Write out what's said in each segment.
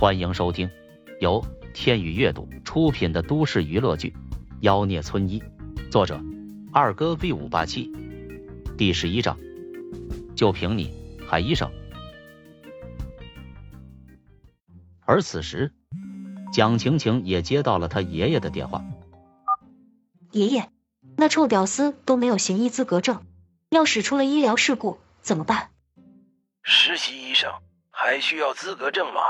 欢迎收听由天宇阅读出品的都市娱乐剧《妖孽村医》，作者二哥 V 五八七，第十一章，就凭你，海医生。而此时，蒋晴晴也接到了他爷爷的电话。爷爷，那臭屌丝都没有行医资格证，要是出了医疗事故怎么办？实习医生还需要资格证吗？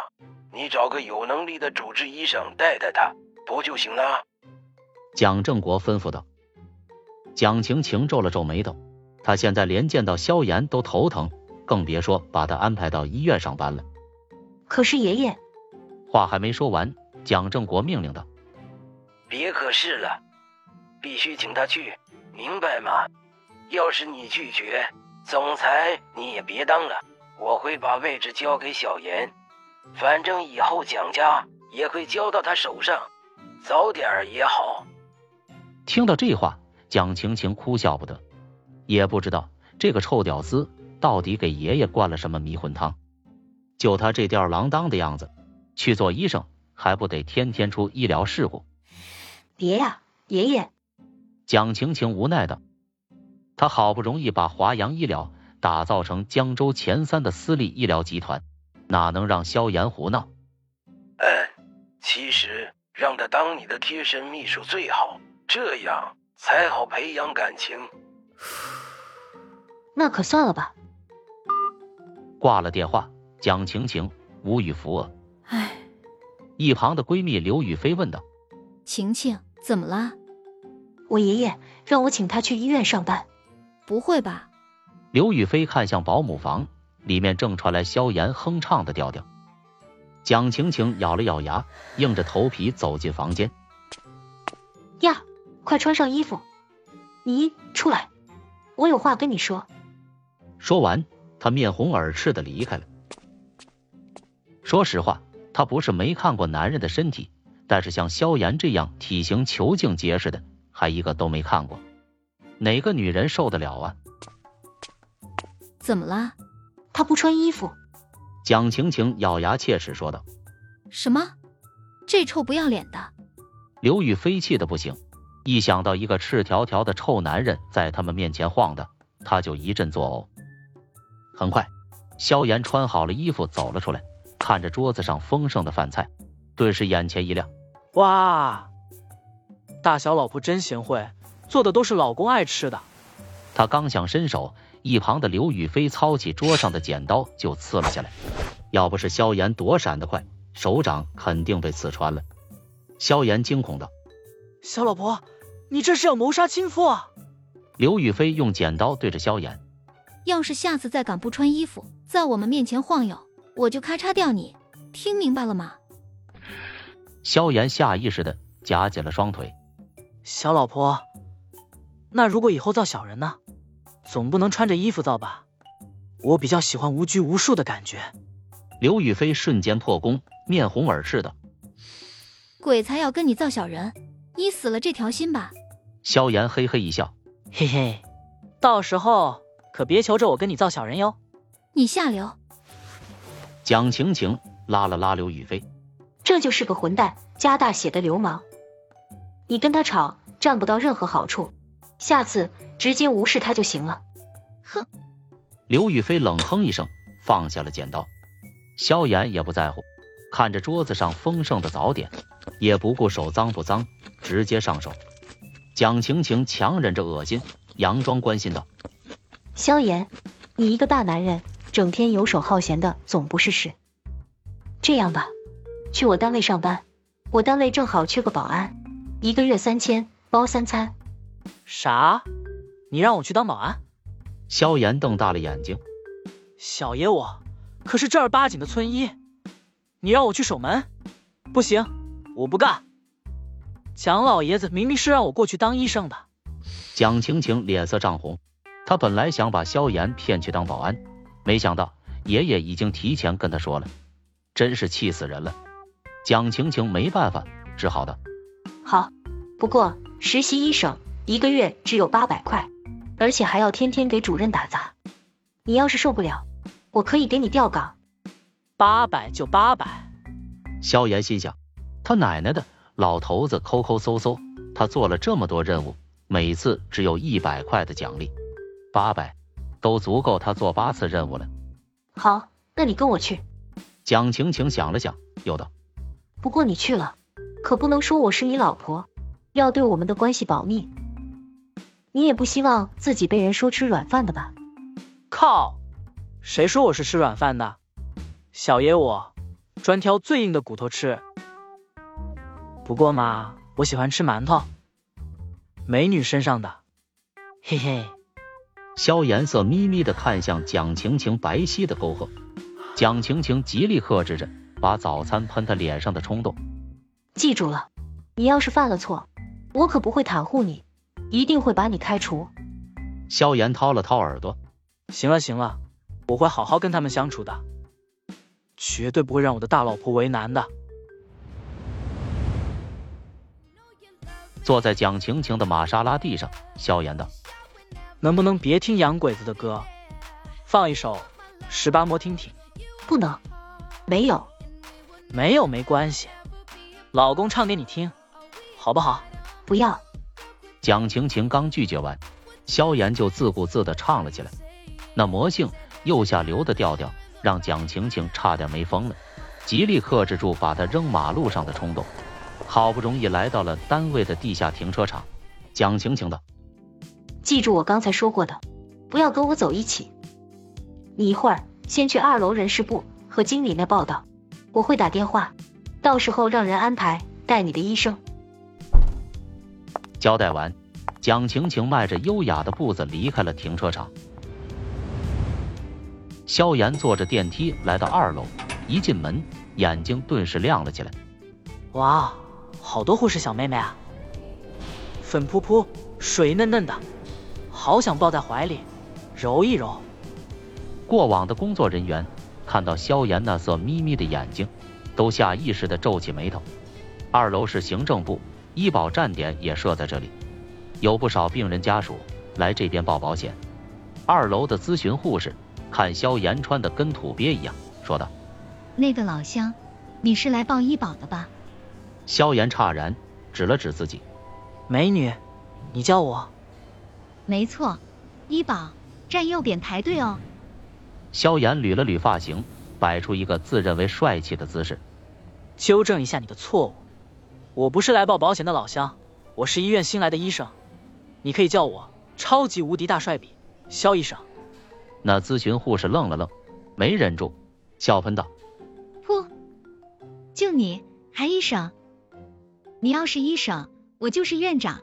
你找个有能力的主治医生带带他，不就行了？蒋正国吩咐道。蒋晴晴皱了皱眉头，她现在连见到萧炎都头疼，更别说把他安排到医院上班了。可是爷爷，话还没说完，蒋正国命令道：“别可是了，必须请他去，明白吗？要是你拒绝，总裁你也别当了，我会把位置交给小严。”反正以后蒋家也会交到他手上，早点也好。听到这话，蒋晴晴哭笑不得，也不知道这个臭屌丝到底给爷爷灌了什么迷魂汤。就他这吊儿郎当的样子，去做医生还不得天天出医疗事故？别呀，爷爷！蒋晴晴无奈道，他好不容易把华阳医疗打造成江州前三的私立医疗集团。哪能让萧炎胡闹？嗯，其实让他当你的贴身秘书最好，这样才好培养感情。那可算了吧。挂了电话，蒋晴晴无语扶额。唉，一旁的闺蜜刘雨菲问道：“晴晴，怎么了？”我爷爷让我请他去医院上班。不会吧？刘雨菲看向保姆房。里面正传来萧炎哼唱的调调，蒋晴晴咬了咬牙，硬着头皮走进房间。呀，快穿上衣服！你出来，我有话跟你说。说完，他面红耳赤的离开了。说实话，他不是没看过男人的身体，但是像萧炎这样体型遒劲结实的，还一个都没看过。哪个女人受得了啊？怎么了？他不穿衣服，蒋晴晴咬牙切齿说道：“什么？这臭不要脸的！”刘宇飞气的不行，一想到一个赤条条的臭男人在他们面前晃荡，他就一阵作呕。很快，萧炎穿好了衣服走了出来，看着桌子上丰盛的饭菜，顿时眼前一亮：“哇，大小老婆真贤惠，做的都是老公爱吃的。”他刚想伸手。一旁的刘雨菲操起桌上的剪刀就刺了下来，要不是萧炎躲闪的快，手掌肯定被刺穿了。萧炎惊恐道：“小老婆，你这是要谋杀亲夫啊！”刘雨菲用剪刀对着萧炎：“要是下次再敢不穿衣服，在我们面前晃悠，我就咔嚓掉你，听明白了吗？”萧炎下意识的夹紧了双腿。小老婆，那如果以后造小人呢？总不能穿着衣服造吧？我比较喜欢无拘无束的感觉。刘雨菲瞬间破功，面红耳赤的。鬼才要跟你造小人，你死了这条心吧。萧炎嘿嘿一笑，嘿嘿，到时候可别求着我跟你造小人哟。你下流。蒋晴晴拉了拉刘雨菲，这就是个混蛋，加大写的流氓。你跟他吵，占不到任何好处。下次直接无视他就行了。哼！刘雨菲冷哼一声，放下了剪刀。萧炎也不在乎，看着桌子上丰盛的早点，也不顾手脏不脏，直接上手。蒋晴晴强忍着恶心，佯装关心道：“萧炎，你一个大男人，整天游手好闲的，总不是事。这样吧，去我单位上班，我单位正好缺个保安，一个月三千，包三餐。”啥？你让我去当保安？萧炎瞪大了眼睛。小爷我可是正儿八经的村医，你让我去守门？不行，我不干。蒋老爷子明明是让我过去当医生的。蒋晴晴脸色涨红，她本来想把萧炎骗去当保安，没想到爷爷已经提前跟他说了，真是气死人了。蒋晴晴没办法，只好道。好，不过实习医生。一个月只有八百块，而且还要天天给主任打杂。你要是受不了，我可以给你调岗。八百就八百，萧炎心想，他奶奶的，老头子抠抠搜搜，他做了这么多任务，每次只有一百块的奖励，八百都足够他做八次任务了。好，那你跟我去。蒋晴晴想了想，又道：“不过你去了，可不能说我是你老婆，要对我们的关系保密。你也不希望自己被人说吃软饭的吧？”靠！谁说我是吃软饭的？小爷我专挑最硬的骨头吃。不过嘛，我喜欢吃馒头，美女身上的。嘿嘿。萧炎色眯眯的看向蒋晴晴白皙的沟壑，蒋晴晴极力克制着把早餐喷他脸上的冲动。记住了，你要是犯了错，我可不会袒护你，一定会把你开除。萧炎掏了掏耳朵，行了行了，我会好好跟他们相处的，绝对不会让我的大老婆为难的。坐在蒋晴晴的玛莎拉蒂上，萧炎道。能不能别听洋鬼子的歌，放一首十八摸听听？不能，没有，没有没关系，老公唱给你听，好不好？不要。蒋晴晴刚拒绝完，萧炎就自顾自的唱了起来。那魔性右下流的调调，让蒋晴晴差点没疯了，极力克制住把他扔马路上的冲动。好不容易来到了单位的地下停车场，蒋晴晴道。记住我刚才说过的，不要跟我走一起。你一会儿先去二楼人事部和经理那报道，我会打电话，到时候让人安排带你的医生。交代完，蒋晴晴迈着优雅的步子离开了停车场。萧炎坐着电梯来到二楼，一进门，眼睛顿时亮了起来。哇，好多护士小妹妹啊，粉扑扑，水嫩嫩的。好想抱在怀里揉一揉。过往的工作人员看到萧炎那色眯眯的眼睛，都下意识的皱起眉头。二楼是行政部，医保站点也设在这里，有不少病人家属来这边报保险。二楼的咨询护士看萧炎穿的跟土鳖一样，说道：“那个老乡，你是来报医保的吧？”萧炎诧然，指了指自己：“美女，你叫我。”没错，医保站右边排队哦。萧炎捋了捋发型，摆出一个自认为帅气的姿势。纠正一下你的错误，我不是来报保险的老乡，我是医院新来的医生，你可以叫我超级无敌大帅比肖医生。那咨询护士愣了愣，没忍住，笑喷道：“噗，就你还医生？你要是医生，我就是院长。”